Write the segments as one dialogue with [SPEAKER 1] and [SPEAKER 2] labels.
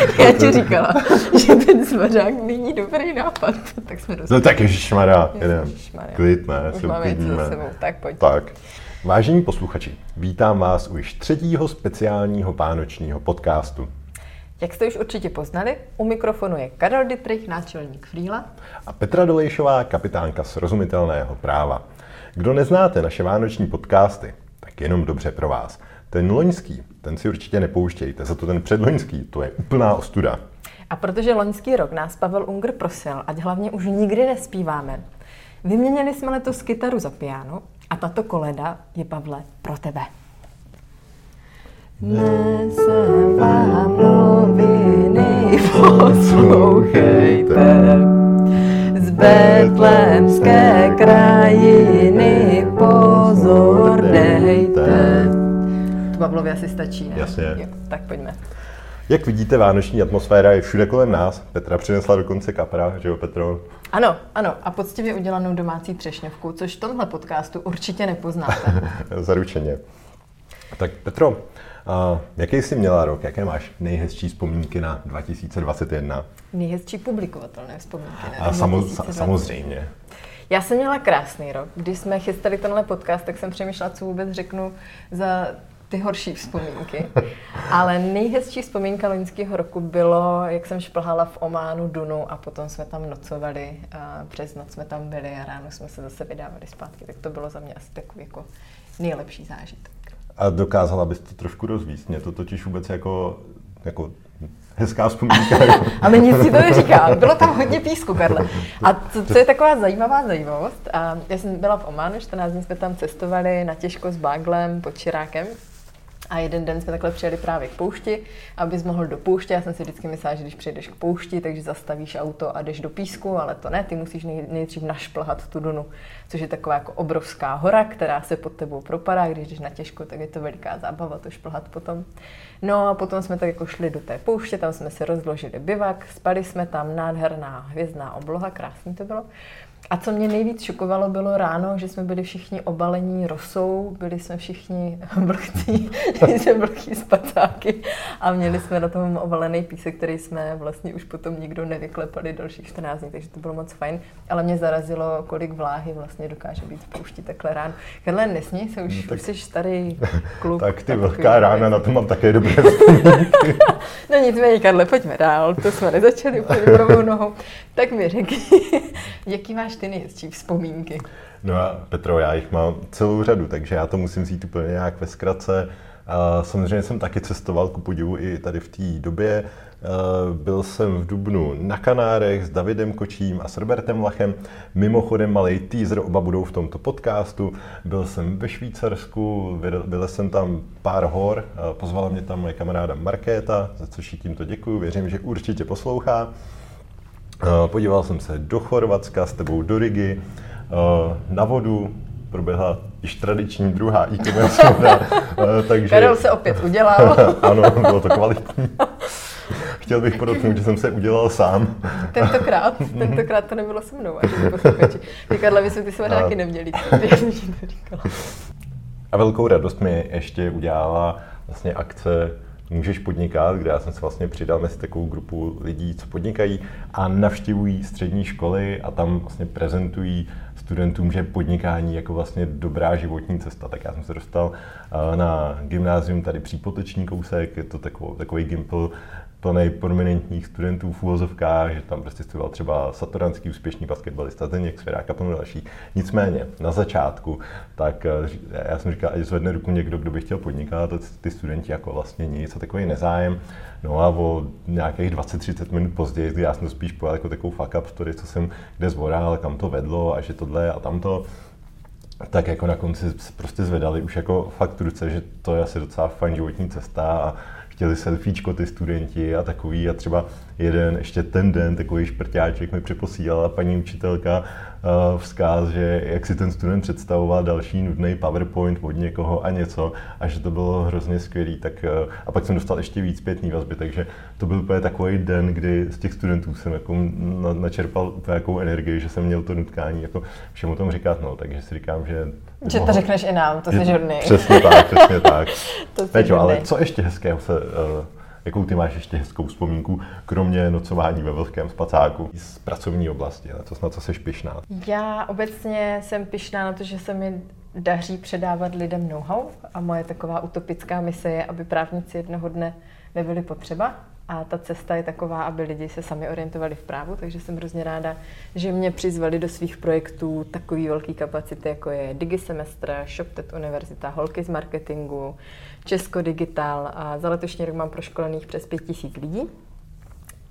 [SPEAKER 1] Já ti říkala, že ten smažák není dobrý nápad. Tak jsme dostali.
[SPEAKER 2] No tak ježišmarja.
[SPEAKER 1] Ježišmarja.
[SPEAKER 2] Klid, ne,
[SPEAKER 1] Už
[SPEAKER 2] se
[SPEAKER 1] máme za sebou, tak pojď.
[SPEAKER 2] Tak. Vážení posluchači, vítám vás u již třetího speciálního vánočního podcastu.
[SPEAKER 1] Jak jste už určitě poznali, u mikrofonu je Karel Dittrich, náčelník Frýla.
[SPEAKER 2] A Petra Dolejšová, kapitánka srozumitelného práva. Kdo neznáte naše vánoční podcasty, tak jenom dobře pro vás. Ten loňský, ten si určitě nepouštějte, za to ten předloňský, to je úplná ostuda.
[SPEAKER 1] A protože loňský rok nás Pavel Unger prosil, ať hlavně už nikdy nespíváme, vyměnili jsme letos kytaru za piano a tato koleda je, Pavle, pro tebe. Vám noviny, poslouchejte. Z betlémské krajiny pozor dejte. Pavlovi asi stačí, ne?
[SPEAKER 2] Jasně.
[SPEAKER 1] Jo, tak pojďme.
[SPEAKER 2] Jak vidíte, vánoční atmosféra je všude kolem nás. Petra přinesla dokonce kapra, že jo Petro?
[SPEAKER 1] Ano, ano, a poctivě udělanou domácí třešňovku, což v tomhle podcastu určitě nepoznáte.
[SPEAKER 2] Zaručeně. Tak Petro, a jaký jsi měla rok? Jaké máš nejhezčí vzpomínky na 2021?
[SPEAKER 1] Nejhezčí publikovatelné vzpomínky. Ne?
[SPEAKER 2] A samo,
[SPEAKER 1] 2020.
[SPEAKER 2] samozřejmě.
[SPEAKER 1] Já jsem měla krásný rok. Když jsme chystali tenhle podcast, tak jsem přemýšlela, co vůbec řeknu za ty horší vzpomínky. Ale nejhezčí vzpomínka loňského roku bylo, jak jsem šplhala v Ománu Dunu a potom jsme tam nocovali, a přes noc jsme tam byli a ráno jsme se zase vydávali zpátky. Tak to bylo za mě asi takový jako nejlepší zážitek.
[SPEAKER 2] A dokázala bys to trošku rozvíct. Mě to totiž vůbec jako, jako hezká vzpomínka.
[SPEAKER 1] Ale nic si to neříká. Bylo tam hodně písku, Karle. A co, co je taková zajímavá zajímavost, a já jsem byla v Ománu, 14 dní jsme tam cestovali na těžko s Báglem pod Čirákem. A jeden den jsme takhle přijeli právě k poušti, abys mohl do pouště. Já jsem si vždycky myslela, že když přijdeš k poušti, takže zastavíš auto a jdeš do písku, ale to ne, ty musíš nej, nejdřív našplhat tu Dunu, což je taková jako obrovská hora, která se pod tebou propadá. Když jdeš na těžko, tak je to veliká zábava to šplhat potom. No a potom jsme tak jako šli do té pouště, tam jsme si rozložili bivak, spali jsme tam, nádherná hvězdná obloha, krásný to bylo. A co mě nejvíc šokovalo, bylo ráno, že jsme byli všichni obalení rosou, byli jsme všichni měli jsme vlhký spacáky a měli jsme na tom obalený písek, který jsme vlastně už potom nikdo nevyklepali dalších 14 dní, takže to bylo moc fajn. Ale mě zarazilo, kolik vláhy vlastně dokáže být v poušti takhle ráno. Karle, nesmí se, už,
[SPEAKER 2] No, tak-
[SPEAKER 1] už jsi starý kluk.
[SPEAKER 2] tak ty velká rána, na to mám také dobré vzpomínky.
[SPEAKER 1] No nicméně, Karle, pojďme dál, to jsme nezačali úplně pravou nohou. Tak mi řekni, jaký máš ty nejhezčí vzpomínky?
[SPEAKER 2] No a Petro, já jich mám celou řadu, takže já to musím vzít úplně nějak ve zkratce. A samozřejmě jsem taky cestoval ku podivu i tady v té době. Eh, Byl jsem v Dubnu na Kanárech s Davidem Kočím a s Robertem Lachem. Mimochodem malý teaser, oba budou v tomto podcastu. Byl jsem ve Švýcarsku, byl jsem tam pár hor, eh, pozvala mě tam moje kamaráda Markéta, za což jí tímto děkuju, věřím, že určitě poslouchá. Eh, Podíval jsem se do Chorvatska, s tebou do Rigi, eh, na vodu, proběhla již tradiční druhá e-commerce eh, takže...
[SPEAKER 1] Karel se opět udělal.
[SPEAKER 2] ano, bylo to kvalitní. Chtěl bych podotknout, že jsem se udělal sám.
[SPEAKER 1] Tentokrát, tentokrát to nebylo se mnou, posluchači. Ty Karle, my jsme ty svařáky
[SPEAKER 2] A-
[SPEAKER 1] neměli.
[SPEAKER 2] A velkou radost mi ještě udělala vlastně akce Můžeš podnikat, kde já jsem se vlastně přidal mezi takovou grupu lidí, co podnikají a navštěvují střední školy a tam vlastně prezentují studentům, že podnikání je jako vlastně dobrá životní cesta. Tak já jsem se dostal eh, na gymnázium tady přípoteční kousek, je to takový, takový gimpl plný prominentních studentů v úvozovkách, že tam prostě studoval třeba satoranský úspěšný basketbalista Zdeněk Svěrák a plno další. Nicméně, na začátku, tak eh, ří- já jsem říkal, ať zvedne ruku někdo, kdo by chtěl podnikat, ty studenti jako vlastně nic a takový nezájem. No a o nějakých 20-30 minut později, kdy já jsem to spíš pojal jako takovou fuck up story, co jsem kde zvoral, kam to vedlo a že tohle a tamto, tak jako na konci prostě zvedali už jako fakt ruce, že to je asi docela fajn životní cesta a chtěli selfiečko ty studenti a takový a třeba jeden, ještě ten den takový šprťáček mi připosílala paní učitelka uh, vzkaz, že jak si ten student představoval další nudný PowerPoint od někoho a něco a že to bylo hrozně skvělý, tak uh, a pak jsem dostal ještě víc zpětný vazby, takže to byl úplně takový den, kdy z těch studentů jsem jako na, načerpal jakou energii, že jsem měl to nutkání jako všem o tom říkat, no, takže si říkám, že...
[SPEAKER 1] Že to řekneš i nám, to jsi žodný.
[SPEAKER 2] Přesně tak, přesně tak.
[SPEAKER 1] To
[SPEAKER 2] Peťo, ale co ještě hezkého se uh, jakou ty máš ještě hezkou vzpomínku, kromě nocování ve vlhkém spacáku z pracovní oblasti, na to, na co jsi pišná?
[SPEAKER 1] Já obecně jsem pišná na to, že se mi daří předávat lidem know-how a moje taková utopická mise je, aby právníci jednoho dne nebyli potřeba, a ta cesta je taková, aby lidi se sami orientovali v právu, takže jsem hrozně ráda, že mě přizvali do svých projektů takový velký kapacity, jako je DigiSemestr, ShopTet Univerzita, Holky z marketingu, Česko Digital a za letošní rok mám proškolených přes 5000 lidí.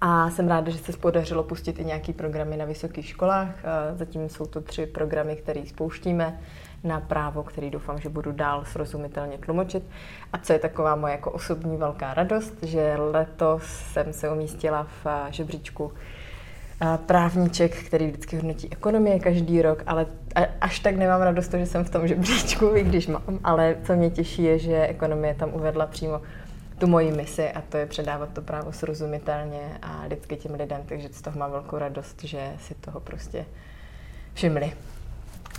[SPEAKER 1] A jsem ráda, že se podařilo pustit i nějaký programy na vysokých školách. Zatím jsou to tři programy, které spouštíme na právo, který doufám, že budu dál srozumitelně tlumočit. A co je taková moje jako osobní velká radost, že letos jsem se umístila v eh, žebříčku eh, právníček, který vždycky hodnotí ekonomie každý rok, ale až tak nemám radost že jsem v tom žebříčku, i když mám, ale co mě těší je, že ekonomie tam uvedla přímo tu moji misi a to je předávat to právo srozumitelně a lidsky těm lidem, takže z toho mám velkou radost, že si toho prostě všimli.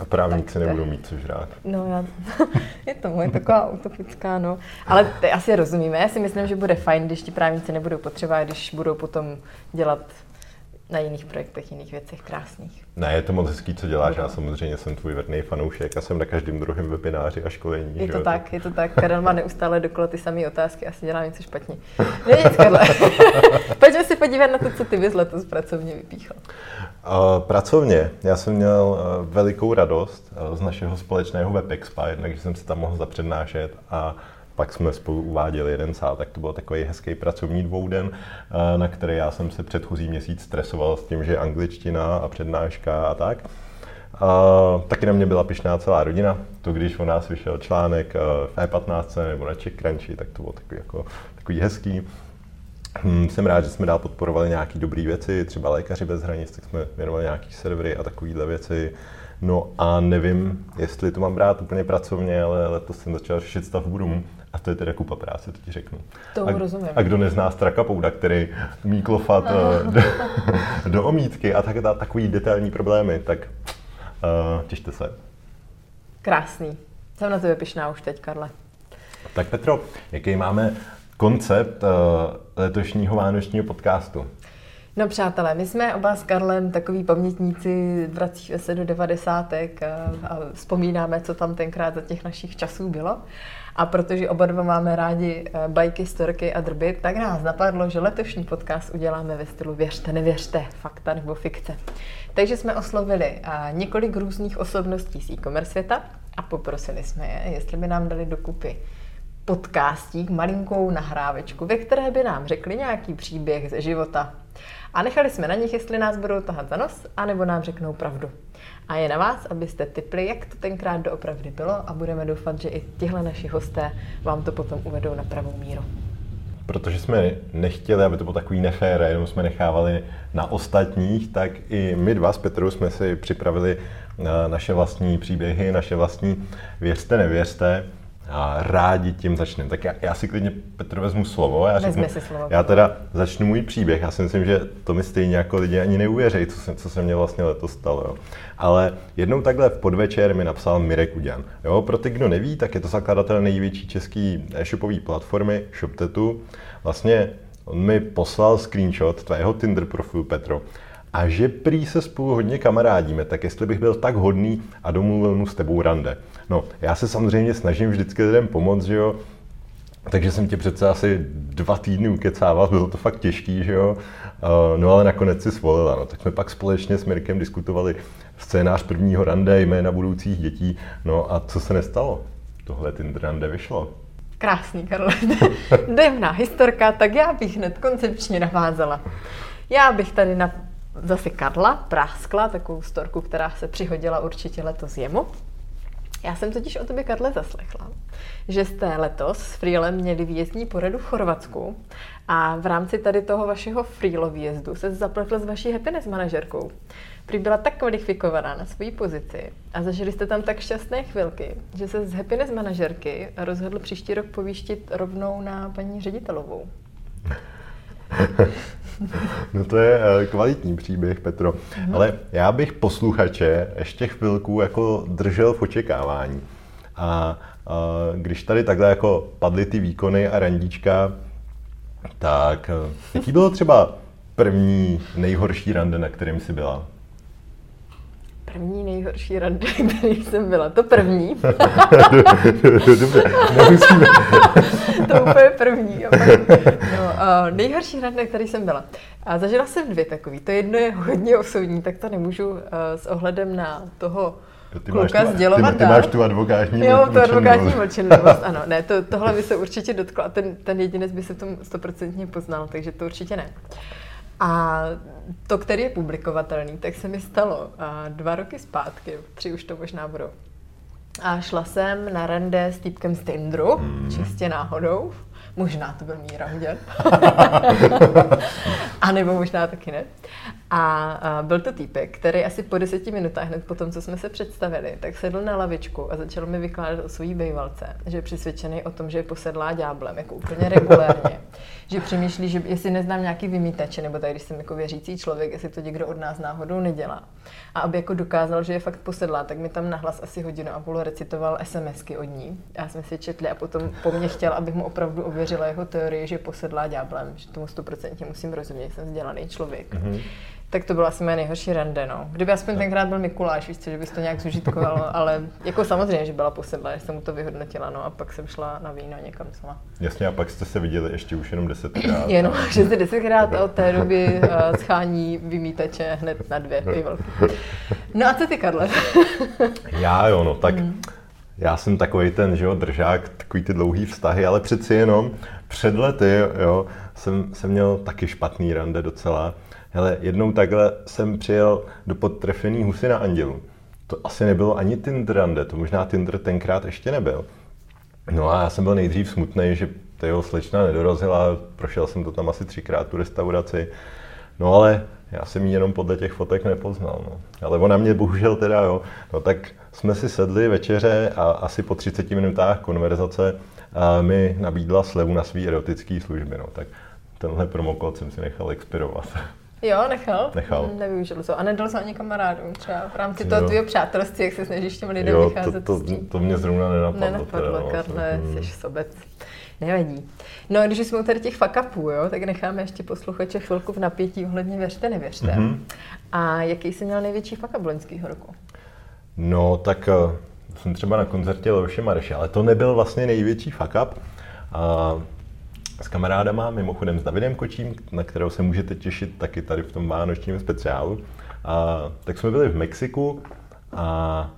[SPEAKER 2] A právníci nebudou mít co žrát.
[SPEAKER 1] No, já, je to moje taková utopická, no. Ale asi rozumíme. Já si myslím, že bude fajn, když ti právníci nebudou potřeba, když budou potom dělat na jiných projektech, jiných věcech krásných.
[SPEAKER 2] Ne, je to moc hezký, co děláš. Já samozřejmě jsem tvůj vrný fanoušek a jsem na každém druhém webináři a školení.
[SPEAKER 1] Je to že? tak, je to tak. Karel má neustále dokola ty samé otázky, asi dělá něco špatně. Ne, nic. Pojďme si podívat na to, co ty bys letos pracovně vypíchl.
[SPEAKER 2] Uh, pracovně, já jsem měl uh, velikou radost uh, z našeho společného WebExpa, jednak, že jsem se tam mohl zapřednášet a pak jsme spolu uváděli jeden sál, tak to byl takový hezký pracovní dvouden, eh, na který já jsem se předchozí měsíc stresoval s tím, že angličtina a přednáška a tak. A taky na mě byla pišná celá rodina. To, když o nás vyšel článek eh, v E15 nebo na CheckCrunchy, tak to bylo takový, jako, takový hezký. Hm, jsem rád, že jsme dál podporovali nějaké dobré věci, třeba Lékaři bez hranic, tak jsme věnovali nějaké servery a takovéhle věci. No a nevím, jestli to mám brát úplně pracovně, ale letos jsem začal řešit stavbu domu a to je teda kupa práce, to ti řeknu.
[SPEAKER 1] To
[SPEAKER 2] a,
[SPEAKER 1] rozumím.
[SPEAKER 2] A kdo nezná Straka Pouda, který umí klofat uh, do, do omítky a tak, takový detailní problémy, tak uh, těšte se.
[SPEAKER 1] Krásný. Jsem na tebe pišná už teď, Karle.
[SPEAKER 2] Tak Petro, jaký máme koncept uh, letošního vánočního podcastu?
[SPEAKER 1] No přátelé, my jsme oba s Karlem takový pamětníci, vracíme se do devadesátek a, a vzpomínáme, co tam tenkrát za těch našich časů bylo. A protože oba dva máme rádi eh, bajky, storky a drby, tak nás napadlo, že letošní podcast uděláme ve stylu věřte, nevěřte, fakta nebo fikce. Takže jsme oslovili eh, několik různých osobností z e-commerce světa a poprosili jsme je, jestli by nám dali dokupy podcastík, malinkou nahrávečku, ve které by nám řekli nějaký příběh ze života. A nechali jsme na nich, jestli nás budou tahat za nos, anebo nám řeknou pravdu. A je na vás, abyste typli, jak to tenkrát doopravdy bylo a budeme doufat, že i tihle naši hosté vám to potom uvedou na pravou míru.
[SPEAKER 2] Protože jsme nechtěli, aby to bylo takový nefér, jenom jsme nechávali na ostatních, tak i my dva s Petrou jsme si připravili naše vlastní příběhy, naše vlastní věřte, nevěřte rádi tím začneme. Tak já, já si klidně Petr vezmu slovo. Já,
[SPEAKER 1] řeknu, si slovo.
[SPEAKER 2] já teda začnu můj příběh. Já si myslím, že to mi stejně jako lidi ani neuvěří, co se, co se mně vlastně letos stalo. Jo. Ale jednou takhle v podvečer mi napsal Mirek Uděn. Jo, pro ty, kdo neví, tak je to zakladatel největší český e-shopové platformy ShopTetu. Vlastně on mi poslal screenshot tvého Tinder profilu, Petro, a že prý se spolu hodně kamarádíme, tak jestli bych byl tak hodný a domluvil mu s tebou rande. No, já se samozřejmě snažím vždycky lidem pomoct, že jo, takže jsem tě přece asi dva týdny ukecával, bylo to fakt těžký, že jo. Uh, no ale nakonec si svolila, no. Tak jsme pak společně s Mirkem diskutovali scénář prvního rande, jména budoucích dětí, no a co se nestalo? Tohle Tinder rande vyšlo.
[SPEAKER 1] Krásný, Karle. Dejmná historka, tak já bych hned koncepčně navázala. Já bych tady na zase Karla práskla, takovou storku, která se přihodila určitě letos jemu. Já jsem totiž o tobě, Karle, zaslechla, že jste letos s Freelem měli výjezdní poradu v Chorvatsku a v rámci tady toho vašeho Freelo výjezdu se zapletl s vaší happiness manažerkou. Prý byla tak kvalifikovaná na svoji pozici a zažili jste tam tak šťastné chvilky, že se z happiness manažerky rozhodl příští rok povýštit rovnou na paní ředitelovou.
[SPEAKER 2] No to je eh, kvalitní příběh, Petro. Mm. Ale já bych posluchače ještě chvilku jako držel v očekávání. A, a když tady takhle jako padly ty výkony a randíčka, Tak, eh, jaký bylo třeba první nejhorší rande, na kterým jsi byla?
[SPEAKER 1] První nejhorší rande, který jsem byla. To první.
[SPEAKER 2] Dobře, nemusíme.
[SPEAKER 1] to úplně první. A pak, no, uh, nejhorší rande, který jsem byla. A zažila jsem dvě takový. To jedno je hodně osobní, tak to nemůžu uh, s ohledem na toho ty kluka máš tu, sdělovat
[SPEAKER 2] ty, ty máš tu advokátní
[SPEAKER 1] Jo, tu advokátní mlčenlivost, ano. Ne, to, tohle by se určitě dotklo a ten, ten jedinec by se v tom stoprocentně poznal, takže to určitě ne. A to, který je publikovatelný, tak se mi stalo dva roky zpátky, tři už to možná budou. A šla jsem na rande s týpkem z Tindru, mm. čistě náhodou. Možná to byl Míra Huděn. a nebo možná taky ne. A, byl to týpek, který asi po deseti minutách, hned po tom, co jsme se představili, tak sedl na lavičku a začal mi vykládat o svojí bejvalce, že je přesvědčený o tom, že je posedlá ďáblem, jako úplně regulérně. že přemýšlí, že jestli neznám nějaký vymítače, nebo tady, když jsem jako věřící člověk, jestli to někdo od nás náhodou nedělá. A aby jako dokázal, že je fakt posedlá, tak mi tam nahlas asi hodinu a půl recitoval SMSky od ní. Já jsme si četli a potom po mně chtěl, abych mu opravdu ověřila jeho teorii, že posedlá ďáblem, že tomu 100% musím rozumět, jsem vzdělaný člověk. Mm-hmm. Tak to bylo asi moje nejhorší rande, no. Kdyby aspoň no. tenkrát byl Mikuláš, víš co, že bys to nějak zužitkoval, ale jako samozřejmě, že byla posedla, že jsem mu to vyhodnotila, no a pak jsem šla na víno někam sama.
[SPEAKER 2] Jasně, a pak jste se viděli ještě už jenom desetkrát.
[SPEAKER 1] jenom, a... že se desetkrát od té doby uh, schání vymítače hned na dvě velké. No a co ty, Karle?
[SPEAKER 2] Já jo, no tak mm. já jsem takový ten, že jo, držák, takový ty dlouhý vztahy, ale přeci jenom před lety, jo, jsem, jsem měl taky špatný rande docela Hele, jednou takhle jsem přijel do podtrefený husy na Andělu. To asi nebylo ani Tinder rande, to možná Tinder tenkrát ještě nebyl. No a já jsem byl nejdřív smutný, že ta jeho slečna nedorazila, prošel jsem to tam asi třikrát tu restauraci. No ale já jsem ji jenom podle těch fotek nepoznal. No. Ale ona mě bohužel teda, jo. No tak jsme si sedli večeře a asi po 30 minutách konverzace a mi nabídla slevu na svý erotické služby. No. Tak tenhle promokód jsem si nechal expirovat.
[SPEAKER 1] Jo, nechal?
[SPEAKER 2] Nechal.
[SPEAKER 1] Hmm, nevyužil to. A nedal se ani kamarádům třeba v rámci toho tvého přátelství, jak se snažíš těm lidem jo, vycházet
[SPEAKER 2] to, to, to, mě zrovna nenapadlo.
[SPEAKER 1] Nenapadlo, teda, Karle, no, jsi sobec. Nevadí. No a když jsme u tady těch fuck jo, tak necháme ještě posluchače chvilku v napětí ohledně věřte, nevěřte. Mm-hmm. A jaký jsi měl největší fuck up loňského roku?
[SPEAKER 2] No, tak uh, jsem třeba na koncertě Leoše Mareše, ale to nebyl vlastně největší fuck up. Uh, s kamarádama, mimochodem s Davidem Kočím, na kterého se můžete těšit taky tady v tom vánočním speciálu. A, tak jsme byli v Mexiku a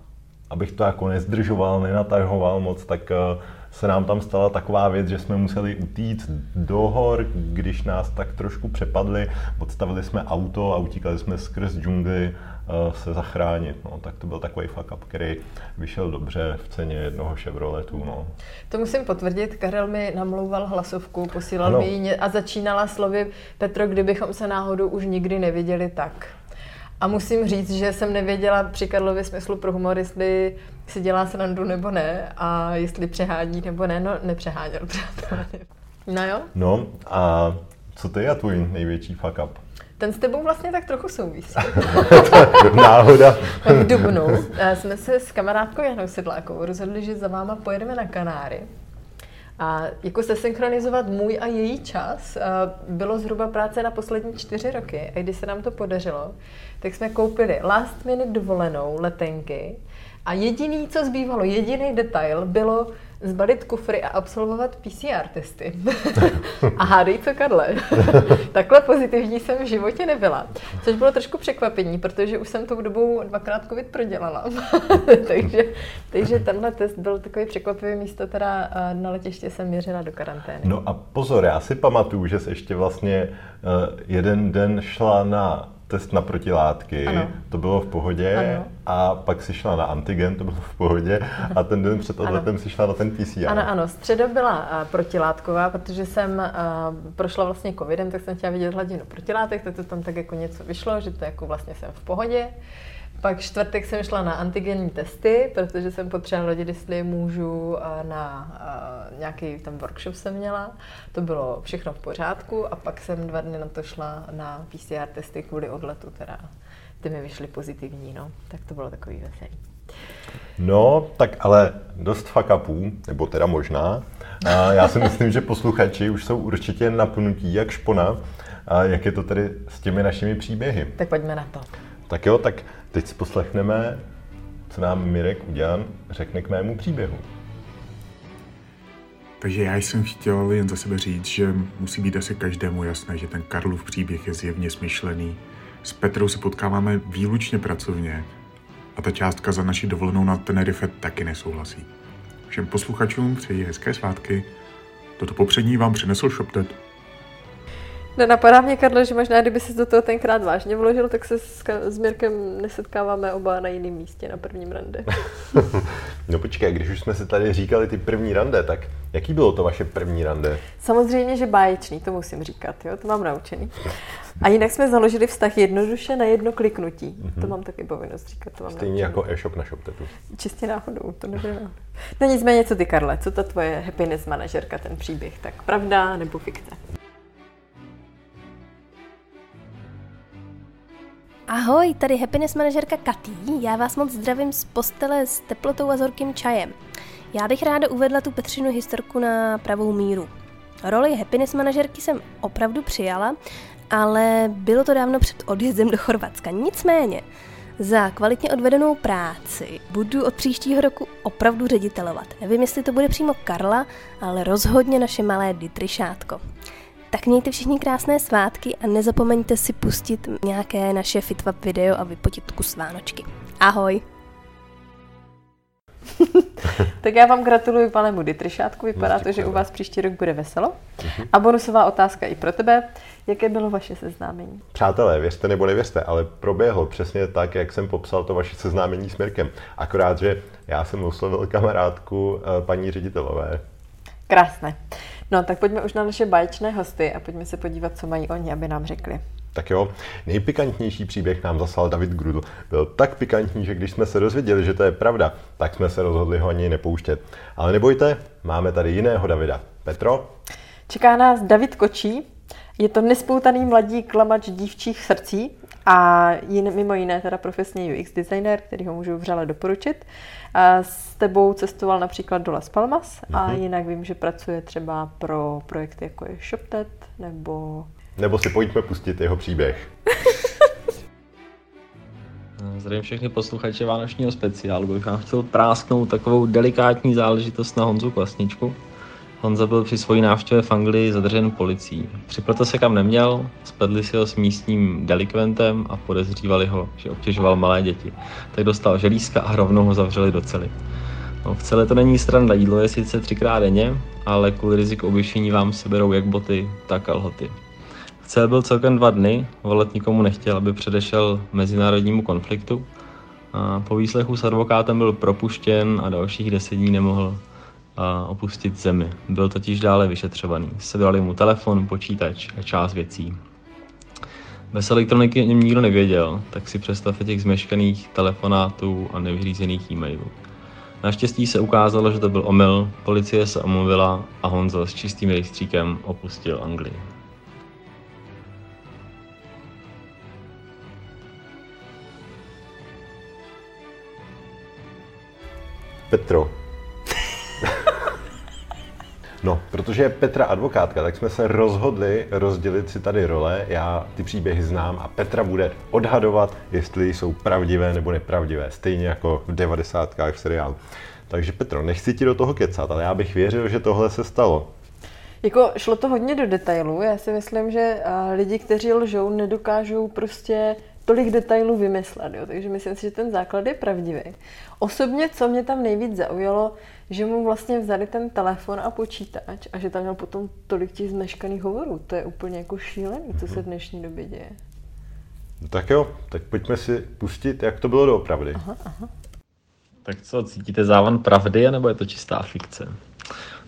[SPEAKER 2] abych to jako nezdržoval, nenatahoval moc, tak eh, se nám tam stala taková věc, že jsme museli utíct do hor, když nás tak trošku přepadli, odstavili jsme auto a utíkali jsme skrz džungli se zachránit. No. Tak to byl takový fuck up, který vyšel dobře v ceně jednoho Chevroletu. No.
[SPEAKER 1] To musím potvrdit, Karel mi namlouval hlasovku, posílal ano. mi ji a začínala slovy Petro, kdybychom se náhodou už nikdy neviděli tak. A musím říct, že jsem nevěděla při Karlově smyslu pro humor, jestli si dělá srandu nebo ne a jestli přehání nebo ne. No, nepřeháněl, přátelé. No jo?
[SPEAKER 2] No a co ty a tvůj největší fuck up?
[SPEAKER 1] Ten s tebou vlastně tak trochu souvisí.
[SPEAKER 2] Náhoda.
[SPEAKER 1] v Dubnu eh, jsme se s kamarádkou Janou Sedlákou rozhodli, že za váma pojedeme na Kanáry. A jako se synchronizovat můj a její čas eh, bylo zhruba práce na poslední čtyři roky. A když se nám to podařilo, tak jsme koupili last minute dovolenou, letenky. A jediný, co zbývalo, jediný detail, bylo zbalit kufry a absolvovat PCR testy. a hádej co, Karle. Takhle pozitivní jsem v životě nebyla. Což bylo trošku překvapení, protože už jsem tou dobou dvakrát covid prodělala. takže, takže tenhle test byl takový překvapivý místo, teda na letiště jsem měřila do karantény.
[SPEAKER 2] No a pozor, já si pamatuju, že jsi ještě vlastně uh, jeden den šla na test na protilátky, ano. to bylo v pohodě, ano. a pak si šla na antigen, to bylo v pohodě, a ten den před odletem si šla na ten PCR.
[SPEAKER 1] Ano, ano, středa byla uh, protilátková, protože jsem uh, prošla vlastně covidem, tak jsem chtěla vidět hladinu protilátek, tak to tam tak jako něco vyšlo, že to jako vlastně jsem v pohodě. Pak čtvrtek jsem šla na antigenní testy, protože jsem potřebovala vědět, jestli můžu na nějaký tam workshop jsem měla. To bylo všechno v pořádku a pak jsem dva dny na to šla na PCR testy kvůli odletu, teda ty mi vyšly pozitivní, no. Tak to bylo takový veselý.
[SPEAKER 2] No, tak ale dost fuck upů, nebo teda možná. A já si myslím, že posluchači už jsou určitě napnutí jak špona. A jak je to tedy s těmi našimi příběhy?
[SPEAKER 1] Tak pojďme na to.
[SPEAKER 2] Tak jo, tak teď si poslechneme, co nám Mirek Udělan řekne k mému příběhu.
[SPEAKER 3] Takže já jsem chtěl jen za sebe říct, že musí být asi každému jasné, že ten Karlův příběh je zjevně smyšlený. S Petrou se potkáváme výlučně pracovně a ta částka za naši dovolenou na Tenerife taky nesouhlasí. Všem posluchačům přeji hezké svátky. Toto popřední vám přinesl ShopTet.
[SPEAKER 1] Nenapadá mě, Karlo, že možná kdyby se do toho tenkrát vážně vložil, tak se s, s Mirkem nesetkáváme oba na jiném místě, na prvním rande.
[SPEAKER 2] no počkej, když už jsme si tady říkali ty první rande, tak jaký bylo to vaše první rande?
[SPEAKER 1] Samozřejmě, že báječný, to musím říkat, jo, to mám naučený. A jinak jsme založili vztah jednoduše na jedno kliknutí. Mm-hmm. To mhm. mám taky povinnost říkat. To mám
[SPEAKER 2] Stejně naučený. jako e-shop na ShopTetu.
[SPEAKER 1] Čistě náhodou, to náhodou. No nicméně, co ty, Karle, co ta tvoje happiness manažerka, ten příběh, tak pravda nebo fikce?
[SPEAKER 4] Ahoj, tady happiness manažerka Katý. Já vás moc zdravím z postele s teplotou a zorkým čajem. Já bych ráda uvedla tu Petřinu historku na pravou míru. Roli happiness manažerky jsem opravdu přijala, ale bylo to dávno před odjezdem do Chorvatska. Nicméně, za kvalitně odvedenou práci budu od příštího roku opravdu ředitelovat. Nevím, jestli to bude přímo Karla, ale rozhodně naše malé Ditryšátko. Tak mějte všichni krásné svátky a nezapomeňte si pustit nějaké naše FitWap video a vypotit kus Vánočky. Ahoj!
[SPEAKER 1] tak já vám gratuluji, pane Mudy Trišátku. Vypadá to, že u vás příští rok bude veselo. Mhm. A bonusová otázka i pro tebe. Jaké bylo vaše seznámení?
[SPEAKER 2] Přátelé, věřte nebo nevěřte, ale proběhlo přesně tak, jak jsem popsal to vaše seznámení s Mirkem. Akorát, že já jsem oslovil kamarádku eh, paní ředitelové.
[SPEAKER 1] Krásné. No, tak pojďme už na naše baječné hosty a pojďme se podívat, co mají oni, aby nám řekli.
[SPEAKER 2] Tak jo, nejpikantnější příběh nám zaslal David Grudl. Byl tak pikantní, že když jsme se dozvěděli, že to je pravda, tak jsme se rozhodli ho ani nepouštět. Ale nebojte, máme tady jiného Davida. Petro?
[SPEAKER 1] Čeká nás David Kočí. Je to nespoutaný mladý klamač dívčích srdcí a jin, mimo jiné teda profesní UX designer, který ho můžu vřele doporučit. A s tebou cestoval například do Las Palmas mm-hmm. a mhm. jinak vím, že pracuje třeba pro projekty jako je ShopTet nebo...
[SPEAKER 2] Nebo si pojďme pustit jeho příběh.
[SPEAKER 5] Zdravím všechny posluchače Vánočního speciálu, bych vám chtěl prásknout takovou delikátní záležitost na Honzu Klasničku. Honza byl při své návštěvě v Anglii zadržen policií. Připletl se kam neměl, spletli si ho s místním delikventem a podezřívali ho, že obtěžoval malé děti. Tak dostal želízka a rovnou ho zavřeli do cely. No, v celé to není strana jídlo je sice třikrát denně, ale kvůli riziku obyšení vám seberou jak boty, tak kalhoty. V celé byl celkem dva dny, volet nikomu nechtěl, aby předešel mezinárodnímu konfliktu. A po výslechu s advokátem byl propuštěn a dalších deset dní nemohl opustit zemi. Byl totiž dále vyšetřovaný. Sebrali mu telefon, počítač a část věcí. Bez elektroniky něm nikdo nevěděl, tak si představte těch zmeškaných telefonátů a nevyřízených e-mailů. Naštěstí se ukázalo, že to byl omyl, policie se omluvila a Honzo s čistým rejstříkem opustil Anglii.
[SPEAKER 2] Petro, No, protože je Petra advokátka, tak jsme se rozhodli rozdělit si tady role. Já ty příběhy znám a Petra bude odhadovat, jestli jsou pravdivé nebo nepravdivé, stejně jako v devadesátkách v seriálu. Takže Petro, nechci ti do toho kecat, ale já bych věřil, že tohle se stalo.
[SPEAKER 1] Jako šlo to hodně do detailů. Já si myslím, že lidi, kteří lžou, nedokážou prostě tolik detailů vymyslet. Jo? Takže myslím si, že ten základ je pravdivý. Osobně, co mě tam nejvíc zaujalo, že mu vlastně vzali ten telefon a počítač a že tam měl potom tolik těch zmeškaných hovorů. To je úplně jako šílený, co se v dnešní době děje.
[SPEAKER 2] No tak jo, tak pojďme si pustit, jak to bylo doopravdy. Aha, aha.
[SPEAKER 5] Tak co, cítíte závan pravdy, nebo je to čistá fikce?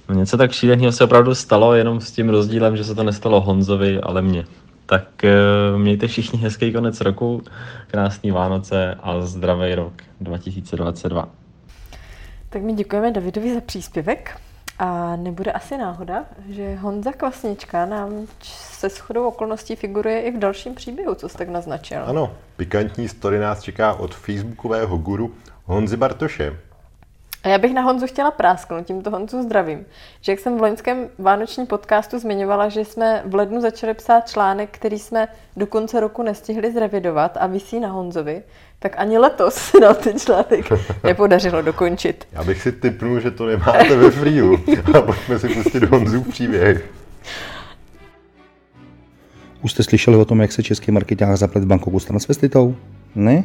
[SPEAKER 5] No něco tak šíleného se opravdu stalo, jenom s tím rozdílem, že se to nestalo Honzovi, ale mně. Tak eh, mějte všichni hezký konec roku, krásný Vánoce a zdravý rok 2022.
[SPEAKER 1] Tak my děkujeme Davidovi za příspěvek. A nebude asi náhoda, že Honza Kvasnička nám se shodou okolností figuruje i v dalším příběhu, co jste tak naznačil.
[SPEAKER 2] Ano, pikantní story nás čeká od facebookového guru Honzy Bartoše.
[SPEAKER 1] A já bych na Honzu chtěla prásknout, tímto Honzu zdravím, že jak jsem v loňském vánočním podcastu zmiňovala, že jsme v lednu začali psát článek, který jsme do konce roku nestihli zrevidovat a vysí na Honzovi, tak ani letos se nám ten článek nepodařilo dokončit.
[SPEAKER 2] Já bych si typnul, že to nemáte ve freeu a pojďme si pustit Honzův příběh.
[SPEAKER 6] Už jste slyšeli o tom, jak se český marketář zaplet v Bangkoku s transvestitou? Ne?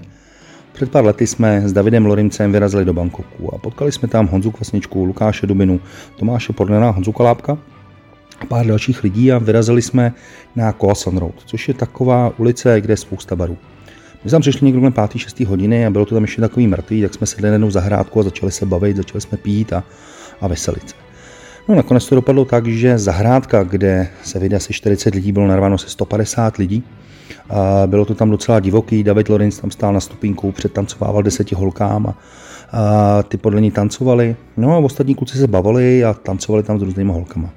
[SPEAKER 6] Před pár lety jsme s Davidem Lorincem vyrazili do Bangkoku a potkali jsme tam Honzu Kvasničku, Lukáše Dubinu, Tomáše Pornera, Honzu Kalápka a pár dalších lidí a vyrazili jsme na Koasan Road, což je taková ulice, kde je spousta barů. My jsme přišli někdo na 5. 6. hodiny a bylo to tam ještě takový mrtvý, tak jsme sedli na jednu zahrádku a začali se bavit, začali jsme pít a, a veselit se. No nakonec to dopadlo tak, že zahrádka, kde se vyjde asi 40 lidí, bylo narváno se 150 lidí. A bylo to tam docela divoký, David Lorenz tam stál na stupínku, předtancovával deseti holkám a, a ty podle ní tancovali. No a ostatní kluci se bavili a tancovali tam s různými holkama.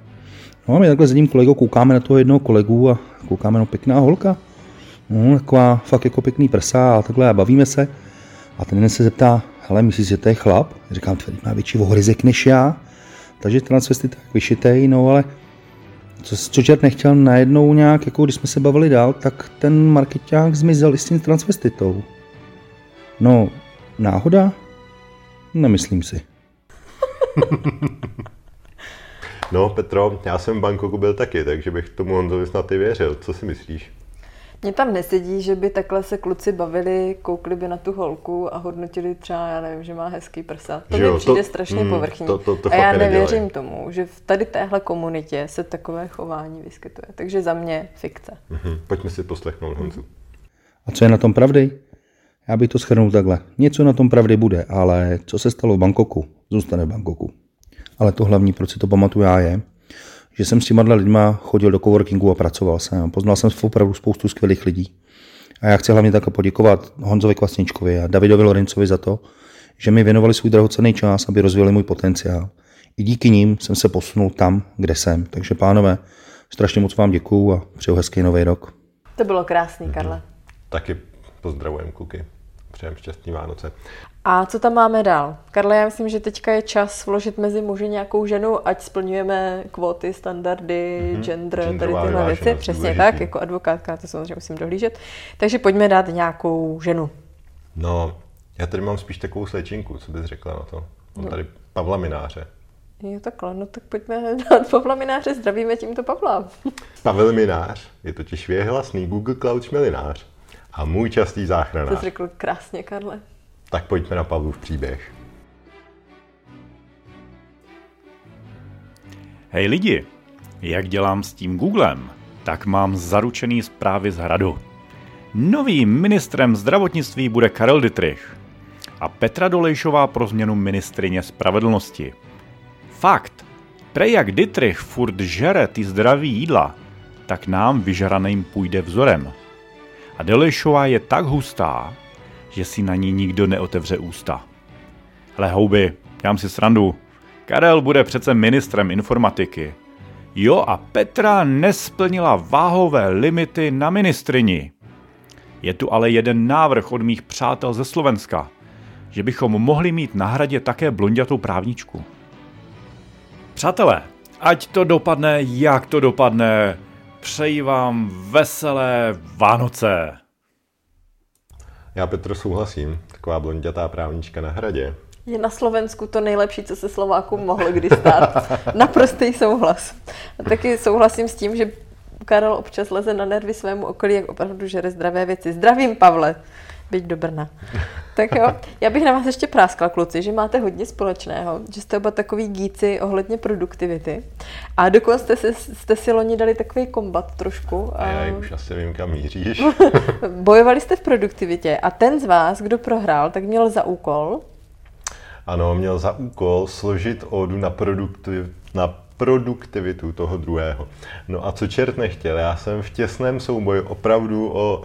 [SPEAKER 6] No a my takhle s jedním kolegou koukáme na toho jednoho kolegu a koukáme, no pěkná holka. No, taková fakt jako pěkný prsa a takhle a bavíme se. A ten se zeptá, hele, myslíš, že to je chlap? Říkám, tvrdý má větší ohryzek než já. Takže transvestit tak vyšitej, no ale co, co čert nechtěl najednou nějak, jako když jsme se bavili dál, tak ten marketák zmizel i s tím transvestitou. No, náhoda? Nemyslím si.
[SPEAKER 2] No, Petro, já jsem v Bangkoku byl taky, takže bych tomu Honzovi snad i věřil. Co si myslíš?
[SPEAKER 1] Mně tam nesedí, že by takhle se kluci bavili, koukli by na tu holku a hodnotili třeba, já nevím, že má hezký prsa. To
[SPEAKER 2] Že
[SPEAKER 1] mi
[SPEAKER 2] jo,
[SPEAKER 1] přijde
[SPEAKER 2] to-
[SPEAKER 1] strašně
[SPEAKER 2] mm,
[SPEAKER 1] povrchní.
[SPEAKER 2] to- to- to
[SPEAKER 1] a já nevěřím tomu, že v tady téhle komunitě se takové chování vyskytuje. Takže za mě fikce.
[SPEAKER 2] Mhm. Pojďme si poslechnout Honzu.
[SPEAKER 6] A co je na tom pravdy? Já bych to shrnul takhle. Něco na tom pravdy bude, ale co se stalo v Bangkoku, zůstane v Bangkoku. Ale to hlavní, proč si to pamatuju já, je, že jsem s těma lidma chodil do coworkingu a pracoval jsem. Poznal jsem opravdu spoustu skvělých lidí. A já chci hlavně také poděkovat Honzovi Kvasničkovi a Davidovi Lorencovi za to, že mi věnovali svůj drahocenný čas, aby rozvíjeli můj potenciál. I díky nim jsem se posunul tam, kde jsem. Takže pánové, strašně moc vám děkuju a přeju hezký nový rok.
[SPEAKER 1] To bylo krásný, Karle.
[SPEAKER 2] Taky pozdravujem kluky. Přejem šťastný Vánoce.
[SPEAKER 1] A co tam máme dál? Karle, já myslím, že teďka je čas vložit mezi muži nějakou ženu, ať splňujeme kvóty, standardy, mm-hmm. gender, tady
[SPEAKER 2] Genderová
[SPEAKER 1] tyhle věci. Přesně
[SPEAKER 2] důležitý.
[SPEAKER 1] tak, jako advokátka to samozřejmě musím dohlížet. Takže pojďme dát nějakou ženu.
[SPEAKER 2] No, já tady mám spíš takovou slečinku, co bys řekla na to? Mám
[SPEAKER 1] No.
[SPEAKER 2] tady Pavla Mináře.
[SPEAKER 1] Jo, takhle, no tak pojďme dát Pavla Mináře, zdravíme tímto Pavla.
[SPEAKER 2] Pavel Minář je totiž věhlasný Google Cloud šmelinář a můj častý
[SPEAKER 1] To
[SPEAKER 2] záchranář.
[SPEAKER 1] jsi řekl krásně, Karle.
[SPEAKER 2] Tak pojďme na Pavlův příběh.
[SPEAKER 7] Hej lidi, jak dělám s tím Googlem, tak mám zaručený zprávy z hradu. Novým ministrem zdravotnictví bude Karel Dittrich a Petra Dolejšová pro změnu ministrině spravedlnosti. Fakt, prej jak Dittrich furt žere ty zdraví jídla, tak nám vyžraným půjde vzorem. A Dolejšová je tak hustá, že si na ní nikdo neotevře ústa. Hele houby, dělám si srandu. Karel bude přece ministrem informatiky. Jo a Petra nesplnila váhové limity na ministrini. Je tu ale jeden návrh od mých přátel ze Slovenska, že bychom mohli mít na hradě také blondětou právničku. Přátelé, ať to dopadne, jak to dopadne, přeji vám veselé Vánoce.
[SPEAKER 2] Já Petro souhlasím, taková blondětá právnička na hradě.
[SPEAKER 1] Je na Slovensku to nejlepší, co se Slovákům mohlo kdy stát. Naprostý souhlas. A taky souhlasím s tím, že Karel občas leze na nervy svému okolí, jak opravdu žere zdravé věci. Zdravím, Pavle, byť do Brna. Tak jo, já bych na vás ještě práskla, kluci, že máte hodně společného, že jste oba takový gíci ohledně produktivity. A dokonce jste si, jste si loni dali takový kombat trošku.
[SPEAKER 2] A já už asi vím, kam míříš.
[SPEAKER 1] Bojovali jste v produktivitě a ten z vás, kdo prohrál, tak měl za úkol
[SPEAKER 2] Ano, měl za úkol složit ódu na, produktiv, na produktivitu toho druhého. No a co čert nechtěl, já jsem v těsném souboji opravdu o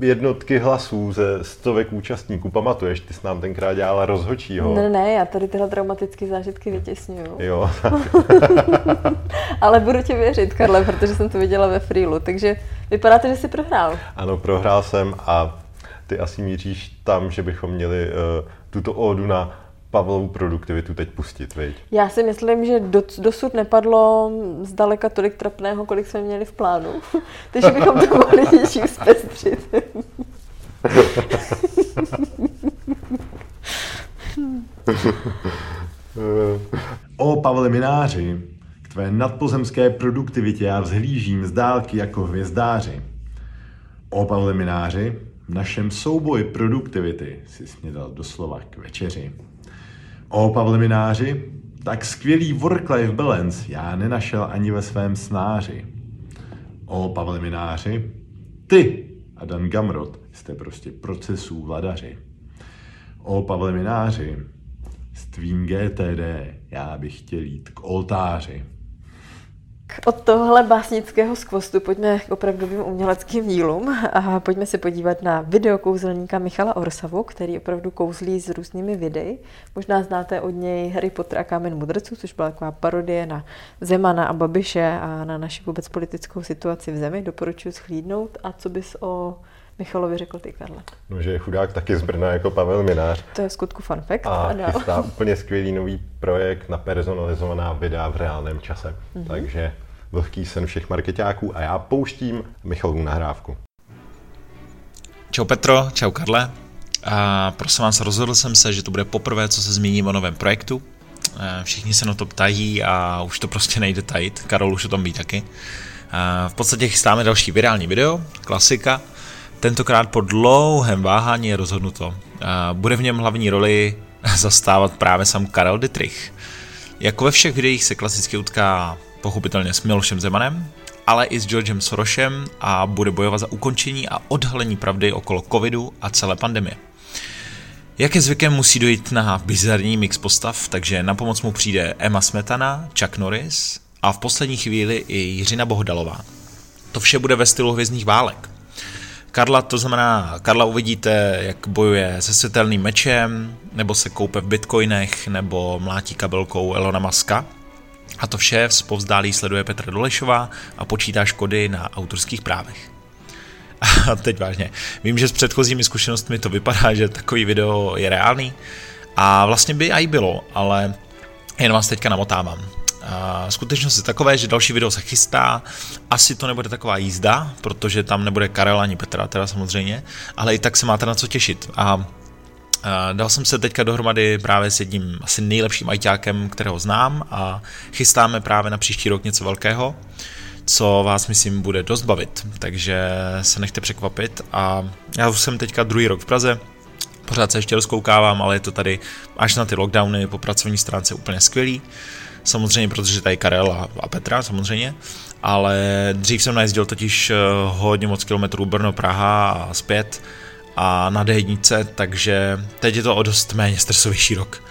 [SPEAKER 2] jednotky hlasů ze stovek účastníků. Pamatuješ, ty jsi nám tenkrát dělala rozhočího.
[SPEAKER 1] Ne, ne, já tady tyhle traumatické zážitky vytěsňuju.
[SPEAKER 2] Jo,
[SPEAKER 1] Ale budu tě věřit, Karle, protože jsem to viděla ve Freelu. Takže vypadá to, že jsi prohrál.
[SPEAKER 2] ano, prohrál jsem a ty asi míříš tam, že bychom měli uh, tuto ódu na Pavlovu produktivitu teď pustit, viď?
[SPEAKER 1] Já si myslím, že do, dosud nepadlo zdaleka tolik trapného, kolik jsme měli v plánu. Takže bychom to mohli něčím zpestřit.
[SPEAKER 2] o Pavle Mináři, k tvé nadpozemské produktivitě já vzhlížím z dálky jako hvězdáři. O Pavle Mináři, v našem souboji produktivity si snědal doslova k večeři. O Pavle Mináři, tak skvělý work-life balance já nenašel ani ve svém snáři. O Pavle Mináři, ty a Dan Gamrot jste prostě procesů vladaři. O Pavle Mináři, s tvým GTD já bych chtěl jít k oltáři.
[SPEAKER 1] Od tohle básnického skvostu pojďme k opravdovým uměleckým dílům a pojďme se podívat na video kouzelníka Michala Orsavu, který opravdu kouzlí s různými videi. Možná znáte od něj Harry Potter a Kámen mudrců, což byla taková parodie na Zemana a Babiše a na naši vůbec politickou situaci v zemi. Doporučuji schlídnout. A co bys o Michalovi řekl ty, Karle?
[SPEAKER 2] No, že je chudák taky z Brna jako Pavel Minář.
[SPEAKER 1] To je skutku fun fact.
[SPEAKER 2] A ano. chystá úplně skvělý nový projekt na personalizovaná videa v reálném čase. Mm-hmm. Takže vlhký sen všech marketáků a já pouštím Michalovu nahrávku.
[SPEAKER 8] Čau Petro, čau Karle. A prosím vás, rozhodl jsem se, že to bude poprvé, co se zmíním o novém projektu. Všichni se na to ptají a už to prostě nejde tajit. Karol už o tom ví taky. A v podstatě chystáme další virální video, klasika, Tentokrát po dlouhém váhání je rozhodnuto. Bude v něm hlavní roli zastávat právě sam Karel Dietrich. Jako ve všech videích se klasicky utká pochopitelně s Milošem Zemanem, ale i s Georgem Sorosem a bude bojovat za ukončení a odhalení pravdy okolo covidu a celé pandemie. Jak je zvykem, musí dojít na bizarní mix postav, takže na pomoc mu přijde Emma Smetana, Chuck Norris a v poslední chvíli i Jiřina Bohdalová. To vše bude ve stylu hvězdných válek. Karla, to znamená, Karla uvidíte, jak bojuje se světelným mečem, nebo se koupe v bitcoinech, nebo mlátí kabelkou Elona Muska. A to vše z povzdálí sleduje Petra Dolešová a počítá škody na autorských právech. A teď vážně, vím, že s předchozími zkušenostmi to vypadá, že takový video je reálný a vlastně by i bylo, ale jen vás teďka namotávám. Skutečnost je takové, že další video se chystá, asi to nebude taková jízda, protože tam nebude Karel ani Petra, teda samozřejmě, ale i tak se máte na co těšit. A Dal jsem se teďka dohromady právě s jedním asi nejlepším ajťákem, kterého znám a chystáme právě na příští rok něco velkého, co vás myslím bude dost bavit, takže se nechte překvapit. A já už jsem teďka druhý rok v Praze, pořád se ještě rozkoukávám, ale je to tady až na ty lockdowny po pracovní stránce úplně skvělý samozřejmě, protože tady Karel a, a Petra samozřejmě, ale dřív jsem najezdil totiž eh, hodně moc kilometrů Brno-Praha a zpět a na d takže teď je to o dost méně stresovější rok.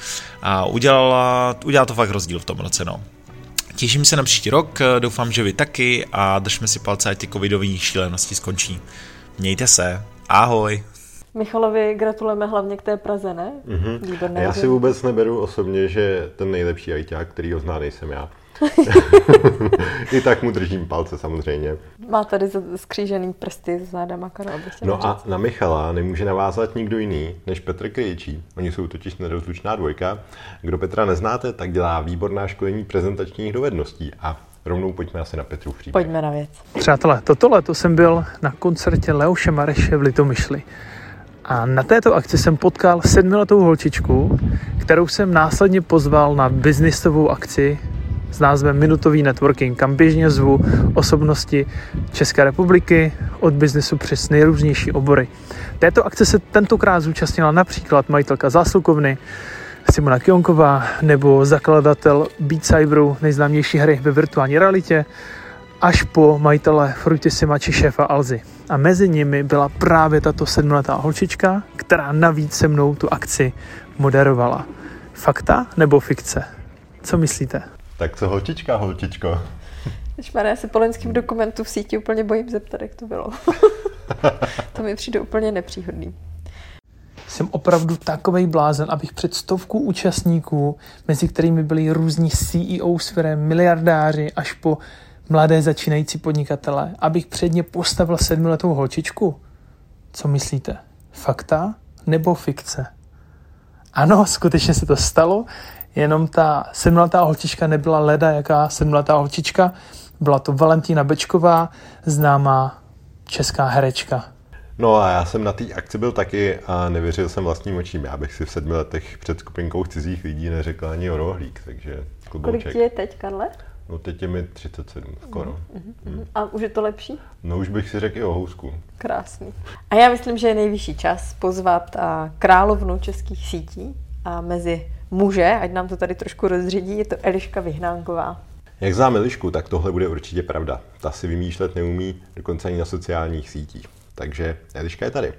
[SPEAKER 8] A udělala, udělala to fakt rozdíl v tom roce, no. Těším se na příští rok, eh, doufám, že vy taky a držme si palce, ať ty covidové šílenosti skončí. Mějte se, ahoj!
[SPEAKER 1] Michalovi gratulujeme hlavně k té Praze, ne?
[SPEAKER 2] Mm-hmm. Výborné. Já si vůbec neberu osobně, že ten nejlepší ajťák, který ho zná, nejsem já. I tak mu držím palce samozřejmě.
[SPEAKER 1] Má tady skřížený prsty s zádama Karol.
[SPEAKER 2] No a na Michala nemůže navázat nikdo jiný než Petr Kryječí. Oni jsou totiž nerozlučná dvojka. Kdo Petra neznáte, tak dělá výborná školení prezentačních dovedností a rovnou pojďme asi na Petru příběh.
[SPEAKER 1] Pojďme na věc.
[SPEAKER 9] Přátelé, toto leto jsem byl na koncertě Leoše Mareše v Litomyšli. A na této akci jsem potkal sedmiletou holčičku, kterou jsem následně pozval na biznisovou akci s názvem Minutový networking, kam běžně zvu osobnosti České republiky od biznesu přes nejrůznější obory. Této akce se tentokrát zúčastnila například majitelka záslukovny Simona Kionková nebo zakladatel Beat Cyberu, nejznámější hry ve virtuální realitě, až po majitele Fruitissima či šéfa Alzy. A mezi nimi byla právě tato sedmletá holčička, která navíc se mnou tu akci moderovala. Fakta nebo fikce? Co myslíte?
[SPEAKER 2] Tak co holčička, holčičko?
[SPEAKER 1] Šmaré, já se po loňském dokumentu v síti úplně bojím zeptat, jak to bylo. to mi přijde úplně nepříhodný.
[SPEAKER 9] Jsem opravdu takovej blázen, abych před stovku účastníků, mezi kterými byli různí CEO s miliardáři až po mladé začínající podnikatele, abych před ně postavil sedmiletou holčičku? Co myslíte? Fakta nebo fikce? Ano, skutečně se to stalo, jenom ta sedmletá holčička nebyla leda, jaká sedmletá holčička, byla to Valentína Bečková, známá česká herečka.
[SPEAKER 2] No a já jsem na té akci byl taky a nevěřil jsem vlastním očím. Já bych si v sedmi letech před skupinkou cizích lidí neřekl ani o rohlík, takže klobouček.
[SPEAKER 1] Kolik ti je teď, Karle?
[SPEAKER 2] No teď je mi 37 skoro.
[SPEAKER 1] Uh-huh, uh-huh. A už je to lepší?
[SPEAKER 2] No už bych si řekl i o housku.
[SPEAKER 1] Krásný. A já myslím, že je nejvyšší čas pozvat a královnu českých sítí a mezi muže, ať nám to tady trošku rozředí, je to Eliška Vyhnánková.
[SPEAKER 2] Jak znám Elišku, tak tohle bude určitě pravda. Ta si vymýšlet neumí, dokonce ani na sociálních sítích. Takže Eliška je tady.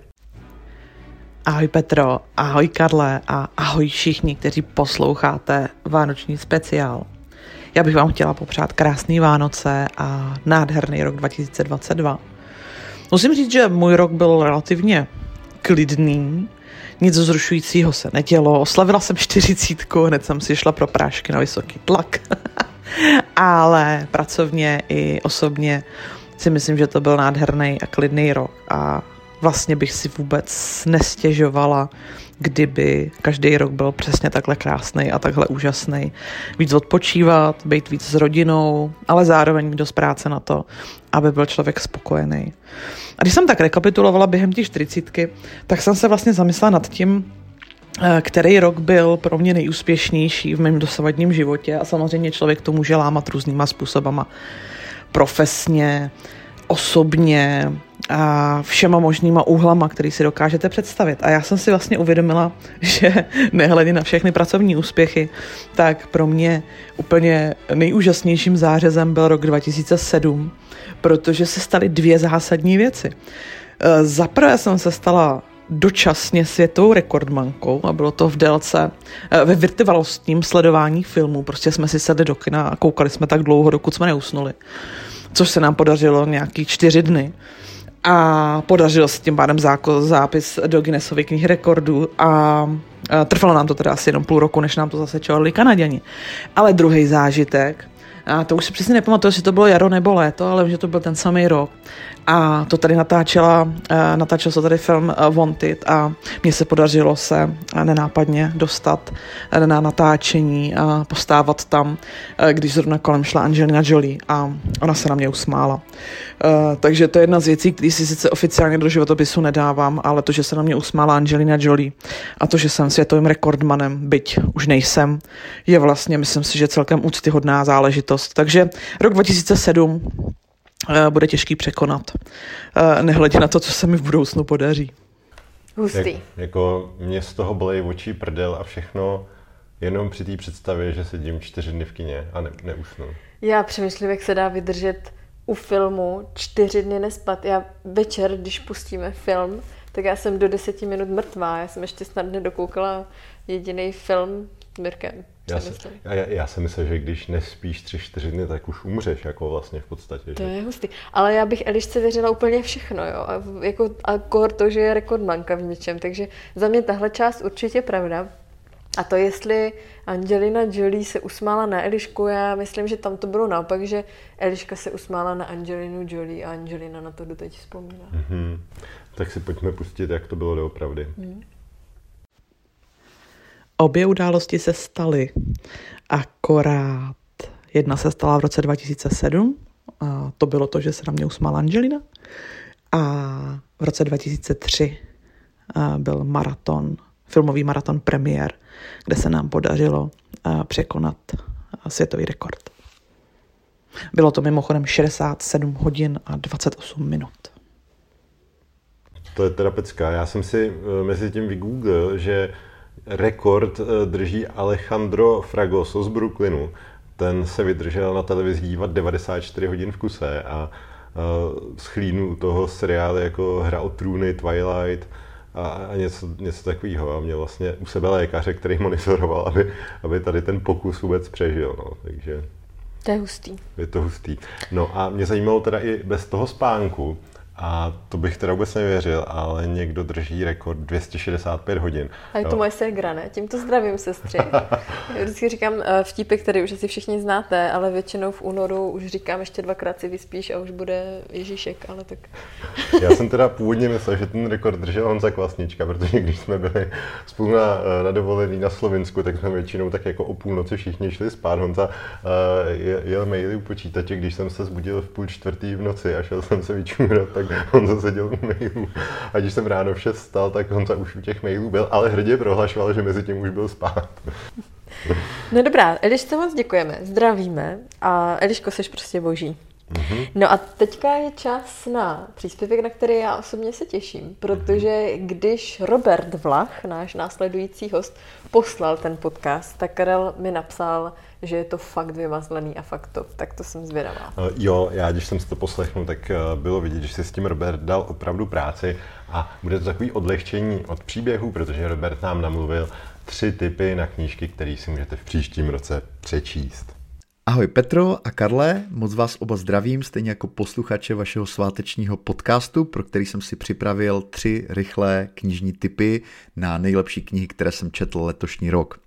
[SPEAKER 10] Ahoj Petro, ahoj Karle a ahoj všichni, kteří posloucháte Vánoční speciál. Já bych vám chtěla popřát krásný Vánoce a nádherný rok 2022. Musím říct, že můj rok byl relativně klidný, nic zrušujícího se nedělo. Oslavila jsem čtyřicítku, hned jsem si šla pro prášky na vysoký tlak. Ale pracovně i osobně si myslím, že to byl nádherný a klidný rok a vlastně bych si vůbec nestěžovala, kdyby každý rok byl přesně takhle krásný a takhle úžasný. Víc odpočívat, být víc s rodinou, ale zároveň mít dost práce na to, aby byl člověk spokojený. A když jsem tak rekapitulovala během těch čtyřicítky, tak jsem se vlastně zamyslela nad tím, eh, který rok byl pro mě nejúspěšnější v mém dosavadním životě a samozřejmě člověk to může lámat různýma způsobama. Profesně, osobně, a všema možnýma úhlama, který si dokážete představit. A já jsem si vlastně uvědomila, že nehledě na všechny pracovní úspěchy, tak pro mě úplně nejúžasnějším zářezem byl rok 2007, protože se staly dvě zásadní věci. E, zaprvé jsem se stala dočasně světovou rekordmankou a bylo to v délce, e, ve virtuálním sledování filmů. Prostě jsme si sedli do kina a koukali jsme tak dlouho, dokud jsme neusnuli. Což se nám podařilo nějaký čtyři dny a podařilo se tím pádem zápis do Guinnessovy knihy rekordů a trvalo nám to teda asi jenom půl roku, než nám to zase čovali Kanaděni. Ale druhý zážitek, a to už si přesně nepamatuju, jestli to bylo jaro nebo léto, ale že to byl ten samý rok. A to tady natáčela, natáčel se tady film Wanted a mně se podařilo se nenápadně dostat na natáčení a postávat tam, když zrovna kolem šla Angelina Jolie a ona se na mě usmála. Takže to je jedna z věcí, které si sice oficiálně do životopisu nedávám, ale to, že se na mě usmála Angelina Jolie a to, že jsem světovým rekordmanem, byť už nejsem, je vlastně, myslím si, že celkem úctyhodná záležitost. Takže rok 2007 Eh, bude těžký překonat. Eh, nehledě na to, co se mi v budoucnu podaří.
[SPEAKER 1] Hustý.
[SPEAKER 2] Jak, jako mě z toho bolej očí prdel a všechno jenom při té představě, že sedím čtyři dny v kině a ne, neusnu.
[SPEAKER 1] Já přemýšlím, jak se dá vydržet u filmu čtyři dny nespat. Já večer, když pustíme film, tak já jsem do deseti minut mrtvá. Já jsem ještě snad nedokoukala jediný film s Mirkem.
[SPEAKER 2] Já, si, já, já si myslím, že když nespíš tři, čtyři dny, tak už umřeš, jako vlastně v podstatě.
[SPEAKER 1] To
[SPEAKER 2] že?
[SPEAKER 1] je hustý. Ale já bych Elišce věřila úplně všechno, jo. A, jako, a kor to, že je rekordmanka v něčem. Takže za mě tahle část určitě pravda. A to, jestli Angelina Jolie se usmála na Elišku, já myslím, že tam to bylo naopak, že Eliška se usmála na Angelinu Jolie a Angelina na to doteď vzpomíná.
[SPEAKER 2] Mm-hmm. Tak si pojďme pustit, jak to bylo doopravdy. Mm.
[SPEAKER 10] Obě události se staly, akorát jedna se stala v roce 2007, a to bylo to, že se na mě usmála Angelina, a v roce 2003 byl maraton, filmový maraton premiér, kde se nám podařilo překonat světový rekord. Bylo to mimochodem 67 hodin a 28 minut.
[SPEAKER 2] To je teda pecka. Já jsem si e, mezi tím vygooglil, že rekord eh, drží Alejandro Fragoso z Brooklynu. Ten se vydržel na televizi dívat 94 hodin v kuse a schlínu toho seriály jako Hra o trůny, Twilight a, a něco, něco takového. A měl vlastně u sebe lékaře, který monitoroval, aby, aby tady ten pokus vůbec přežil. No. Takže
[SPEAKER 1] to je hustý.
[SPEAKER 2] Je to hustý. No a mě zajímalo teda i bez toho spánku, A to bych teda vůbec nevěřil, ale někdo drží rekord 265 hodin.
[SPEAKER 1] A je to jo. moje ségra, ne? Tímto zdravím sestři. Já vždycky říkám eh, vtipy, které už asi všichni znáte, ale většinou v únoru už říkám ještě dvakrát si vyspíš a už bude Ježíšek, ale tak...
[SPEAKER 2] Já jsem teda původně myslel, že ten rekord držel Honza Kvasnička, protože když jsme byli spolu na, eh, na dovolený na Slovensku, tak jsme většinou tak jako o půlnoci všichni šli spát. Honza uh, jel maily u počítače, když jsem se zbudil v půl čtvrtý v noci a šel jsem se vyčůrat, tak Honza seděl u mailů. A když jsem ráno v 6 stal, tak Honza už u těch mailů byl, ale hrdě prohlašoval, že mezi tím už byl spát.
[SPEAKER 1] No dobrá, Elišce moc děkujeme, zdravíme a Eliško, jsi prostě boží. Mm-hmm. No a teďka je čas na příspěvek, na který já osobně se těším, protože když Robert Vlach, náš následující host, poslal ten podcast, tak Karel mi napsal, že je to fakt vymazlený a fakt to, tak to jsem zvědavá.
[SPEAKER 2] Uh, jo, já když jsem si to poslechnul, tak uh, bylo vidět, že si s tím Robert dal opravdu práci a bude to takový odlehčení od příběhu, protože Robert nám namluvil tři typy na knížky, které si můžete v příštím roce přečíst.
[SPEAKER 11] Ahoj Petro a Karle, moc vás oba zdravím, stejně jako posluchače vašeho svátečního podcastu, pro který jsem si připravil tři rychlé knižní typy na nejlepší knihy, které jsem četl letošní rok.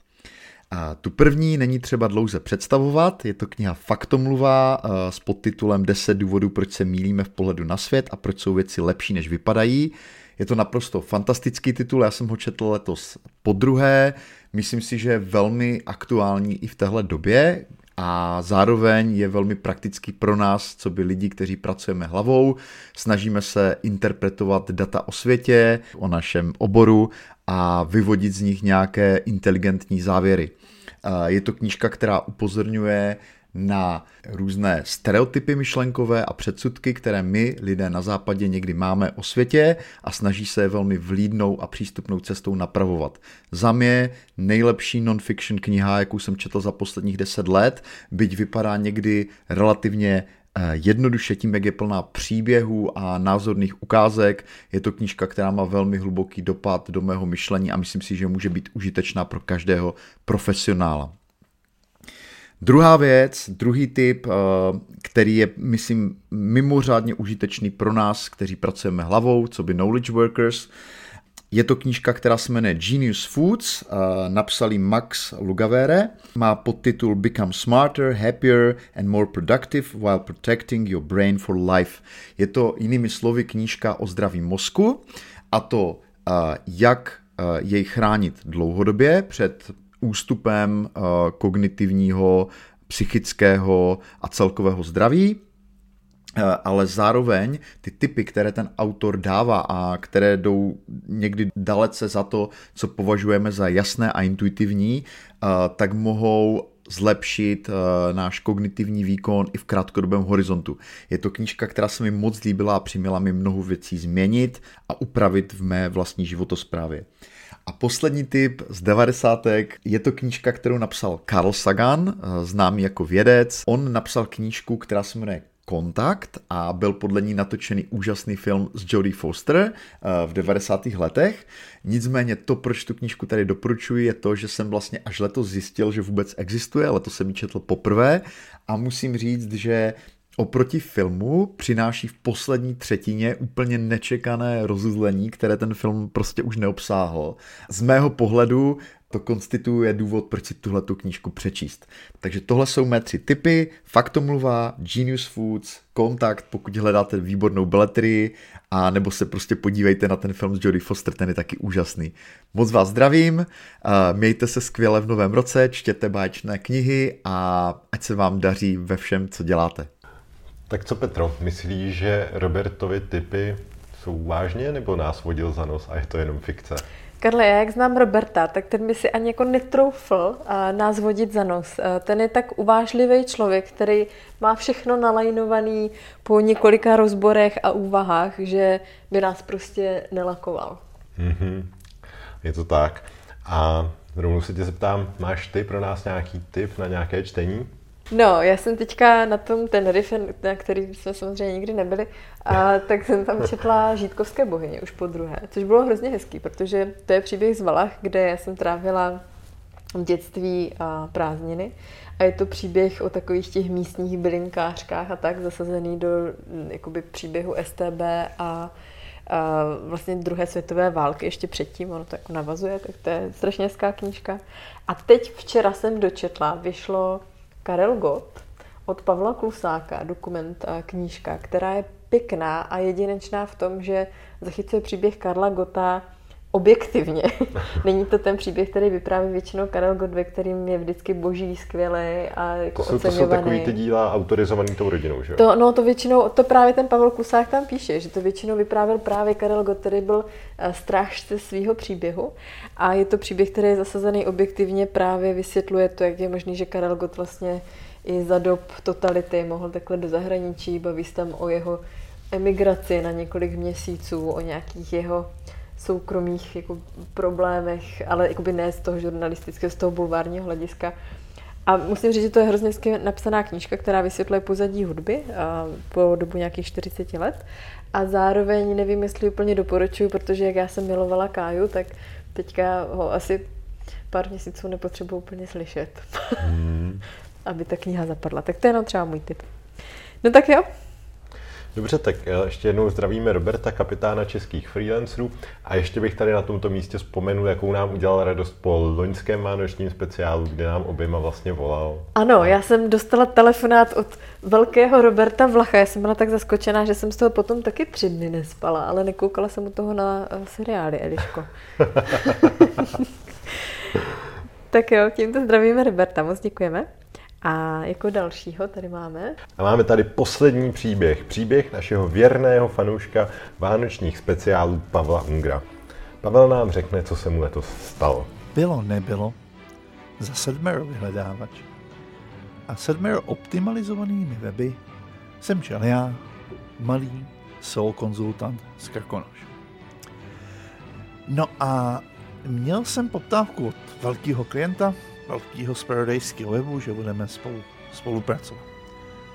[SPEAKER 11] A tu první není třeba dlouze představovat, je to kniha Faktomluva eh, s podtitulem 10 důvodů, proč se mílíme v pohledu na svět a proč jsou věci lepší, než vypadají. Je to naprosto fantastický titul, já jsem ho četl letos po druhé, myslím si, že je velmi aktuální i v téhle době, a zároveň je velmi praktický pro nás, co by lidi, kteří pracujeme hlavou. Snažíme se interpretovat data o světě, o našem oboru a vyvodit z nich nějaké inteligentní závěry. Je to knížka, která upozorňuje na různé stereotypy myšlenkové a předsudky, které my, lidé na západě, někdy máme o světě a snaží se je velmi vlídnou a přístupnou cestou napravovat. Za mě nejlepší non-fiction kniha, jakou jsem četl za posledních deset let, byť vypadá někdy relativně eh, jednoduše tím, jak je plná příběhů a názorných ukázek. Je to knížka, která má velmi hluboký dopad do mého myšlení a myslím si, že může být užitečná pro každého profesionála. Druhá věc, druhý typ, eh, který je, myslím, mimořádně užitečný pro nás, kteří pracujeme hlavou, co by knowledge workers, je to knížka, která se jmenuje Genius Foods, uh, napsali Max Lugavere. Má podtitul Become Smarter, Happier and More Productive while Protecting Your Brain for Life. Je to jinými slovy knížka o zdravím mozku a to, uh, jak jej chránit dlouhodobě před ústupem eh, kognitivního, psychického a celkového zdraví, eh, ale zároveň ty typy, které ten autor dává a které jdou někdy dalece za to, co považujeme za jasné a intuitivní, eh, tak mohou zlepšit náš kognitivní výkon i v krátkodobém horizontu. Je to knížka, která se mi moc líbila a přiměla mi mnoho věcí změnit a upravit v mé vlastní životosprávě. A poslední tip z devadesátek je to knížka, kterou napsal Carl Sagan, eh, známý jako vědec. On napsal knížku, která se jmenuje Kontakt a byl podle ní natočený úžasný film s Jodie Foster eh, v 90. letech. Nicméně to, proč tu knížku tady doporučuji, je to, že jsem vlastně až letos zjistil, že vůbec existuje, letos jsem ji četl poprvé a musím říct, že oproti filmu přináší v poslední třetině úplně nečekané rozuzlení, které ten film prostě už neobsáhl. Z mého pohledu to konstituje důvod, proč si tuhle tu knížku přečíst. Takže tohle jsou mé tři typy. Faktomluva, Genius Foods, Kontakt, pokud hledáte výbornou beletrii, a nebo se prostě podívejte na ten film s Jodie Foster, ten je taky úžasný. Moc vás zdravím, mějte se skvěle v novém roce, čtěte báječné knihy a ať se vám daří ve všem, co děláte.
[SPEAKER 2] Tak co Petro, myslíš, že Robertovi typy jsou vážně nebo nás vodil za nos a je to jenom fikce?
[SPEAKER 1] Karle, já jak znám Roberta, tak ten by si ani jako netroufl nás vodit za nos. Ten je tak uvážlivý člověk, který má všechno nalajnovaný po několika rozborech a úvahách, že by nás prostě nelakoval.
[SPEAKER 2] Mm-hmm. Je to tak. A rovnou se tě zeptám, máš ty pro nás nějaký tip na nějaké čtení?
[SPEAKER 1] No, já jsem teďka na tom Tenerife, na který jsme samozřejmě nikdy nebyli, a tak jsem tam četla Žítkovské bohyně už po druhé, což bylo hrozně hezký, protože to je příběh z Valach, kde já jsem trávila dětství a prázdniny. A je to příběh o takových těch místních bylinkářkách a tak, zasazený do jakoby, příběhu STB a a vlastně druhé světové války ještě předtím, ono to jako navazuje, tak to je strašně hezká knížka. A teď včera jsem dočetla, vyšlo Karel Gott od Pavla Klusáka, dokument a knížka, která je pěkná a jedinečná v tom, že zachycuje příběh Karla Gota objektivně. Není to ten příběh, který vypráví většinou Karel Gott, ve kterým je vždycky boží, skvělý a jako
[SPEAKER 2] to jsou, to jsou takový ty díla autorizovaný tou rodinou, že
[SPEAKER 1] To, no to většinou, to právě ten Pavel Kusák tam píše, že to většinou vyprávěl právě Karel Gott, který byl eh, strážce svého příběhu. A je to příběh, který je zasazený objektivně, právě vysvětluje to, jak je možný, že Karel Gott vlastně i za dob totality mohl takhle do zahraničí, baví se tam o jeho emigraci na několik měsíců, o nějakých jeho soukromých jako problémech, ale jakoby ne z toho žurnalistického, z toho bulvárního hlediska. A musím říct, že to je hrozně napsaná knížka, která vysvětluje pozadí hudby a po dobu nějakých 40 let. A zároveň nevím, jestli úplně doporučuju, protože jak já jsem milovala Káju, tak teďka ho asi pár měsíců nepotřebuji úplně slyšet, hmm. aby ta kniha zapadla. Tak to je jenom třeba můj tip. No tak jo,
[SPEAKER 2] Dobře, tak eh, ještě jednou zdravíme Roberta, kapitána českých freelancerů. A ještě bych tady na tomto místě vzpomenul, jakou nám udělal radost po loňském vánočním speciálu, kde nám oběma vlastně volal.
[SPEAKER 1] Ano, já jsem dostala telefonát od velkého Roberta Vlacha. Já jsem byla tak zaskočená, že jsem z toho potom taky tři dny nespala, ale nekoukala jsem u toho na uh, seriály, Eliško. tak jo, tímto zdravíme Roberta, moc děkujeme. A jako dalšího tady máme?
[SPEAKER 2] A máme tady poslední příběh. Příběh našeho věrného fanouška vánočních speciálů Pavla Hungra. Pavel nám řekne, co se mu letos stalo.
[SPEAKER 12] Bylo, nebylo. Za sedmero vyhledávač. A sedmero optimalizovanými weby jsem čel já, malý soul konzultant z Krkonoš. No a měl jsem poptávku od velkého klienta, velkého spravodajského webu, že budeme spolu, spolupracovat.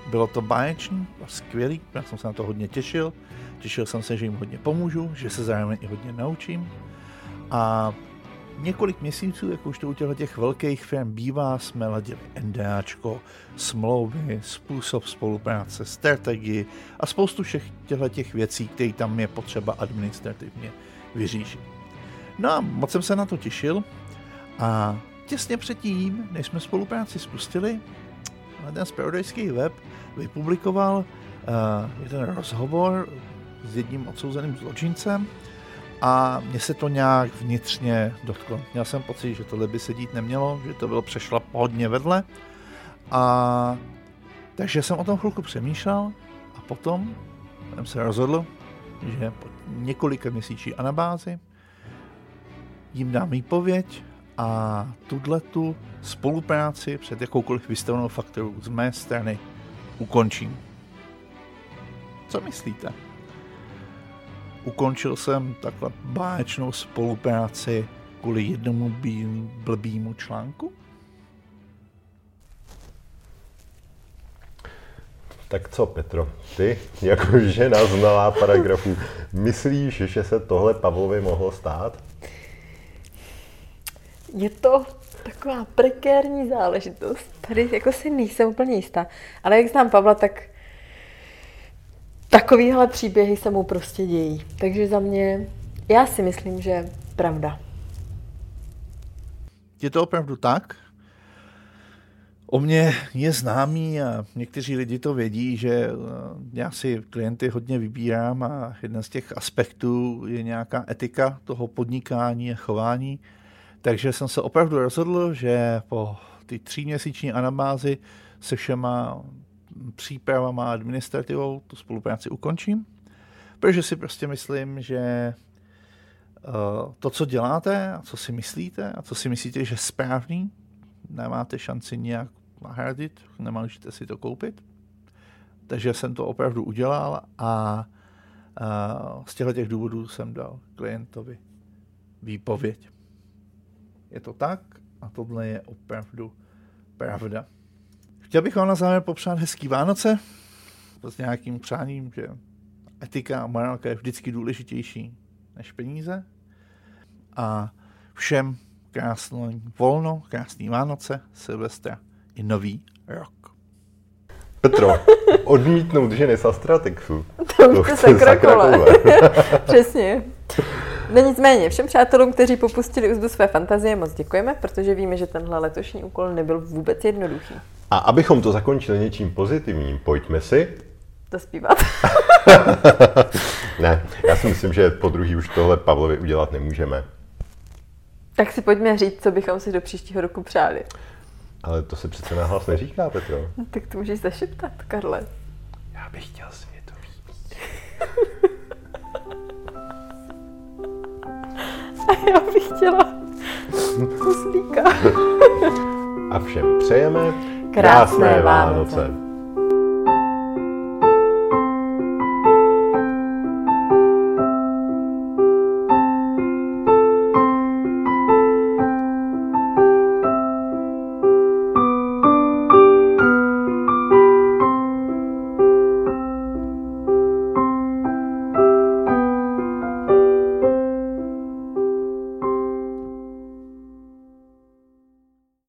[SPEAKER 12] Bylo to báječný a skvělý, já jsem se na to hodně těšil. Těšil jsem se, že jim hodně pomůžu, že se zároveň i hodně naučím. A několik měsíců, jak už to u těch velkých firm bývá, jsme ladili NDAčko, smlouvy, způsob spolupráce, strategii a spoustu všech těchto těch věcí, které tam je potřeba administrativně vyříšit. No a moc jsem se na to těšil a těsně předtím, než jsme spolupráci spustili, ten spravodajský web vypublikoval uh, jeden rozhovor s jedním odsouzeným zločincem a mě se to nějak vnitřně dotklo. Měl jsem pocit, že tohle by se dít nemělo, že to bylo přešla hodně vedle a takže jsem o tom chvilku přemýšlel a potom jsem se rozhodl, že po několika měsíční anabázi jim dám výpověď a tuhle tu spolupráci před jakoukoliv vystavenou faktorou z mé strany ukončím. Co myslíte? Ukončil jsem takhle báječnou spolupráci kvůli jednomu blbýmu článku?
[SPEAKER 2] Tak co, Petro, ty, jako žena znalá paragrafu, myslíš, že se tohle Pavlovi mohlo stát?
[SPEAKER 1] Je to taková prekérní záležitost. Tady jako si nejsem úplně jistá. Ale jak znám Pavla, tak takovýhle příběhy se mu prostě dějí. Takže za mě, já si myslím, že pravda.
[SPEAKER 12] Je to opravdu tak? O mě je známý a někteří lidi to vědí, že eh, já si klienty hodně vybírám a jeden z těch aspektů je nějaká etika toho podnikání a chování. Takže jsem se opravdu rozhodl, že po ty tříměsíční anabázi se všema přípravama a administrativou tu spolupráci ukončím, protože si prostě myslím, že eh, to, co děláte a co si myslíte a co si myslíte, že je správný, nemáte šanci nějak nahradit, nemůžete si to koupit. Takže jsem to opravdu udělal a, a z těchto těch důvodů jsem dal klientovi výpověď. Je to tak a tohle je opravdu pravda. Chtěl bych vám na závěr popřát hezký Vánoce s nějakým přáním, že etika a morálka je vždycky důležitější než peníze. A všem krásný volno, krásný Vánoce, Silvestra i nový rok.
[SPEAKER 2] Petro, odmítnout ženy z Astratexu.
[SPEAKER 1] To už to sakrakole. Přesně. No nicméně, všem přátelům, kteří popustili úzdu své fantazie, moc děkujeme, protože víme, že tenhle letošní úkol nebyl vůbec jednoduchý.
[SPEAKER 2] A abychom to zakončili něčím pozitivním, pojďme si
[SPEAKER 1] to zpívat.
[SPEAKER 2] ne, já si myslím, že po druhý už tohle Pavlovi udělat nemůžeme.
[SPEAKER 1] Tak si pojďme říct, co bychom si do příštího roku přáli.
[SPEAKER 2] Ale to se přece nahlas neříká, Petro.
[SPEAKER 1] No, tak to můžeš zašeptat, Karle.
[SPEAKER 2] Já bych chtěl světový
[SPEAKER 1] A já bych chtěla puslíka.
[SPEAKER 2] A všem přejeme
[SPEAKER 1] krásné, krásné Vánoce. Vánoce.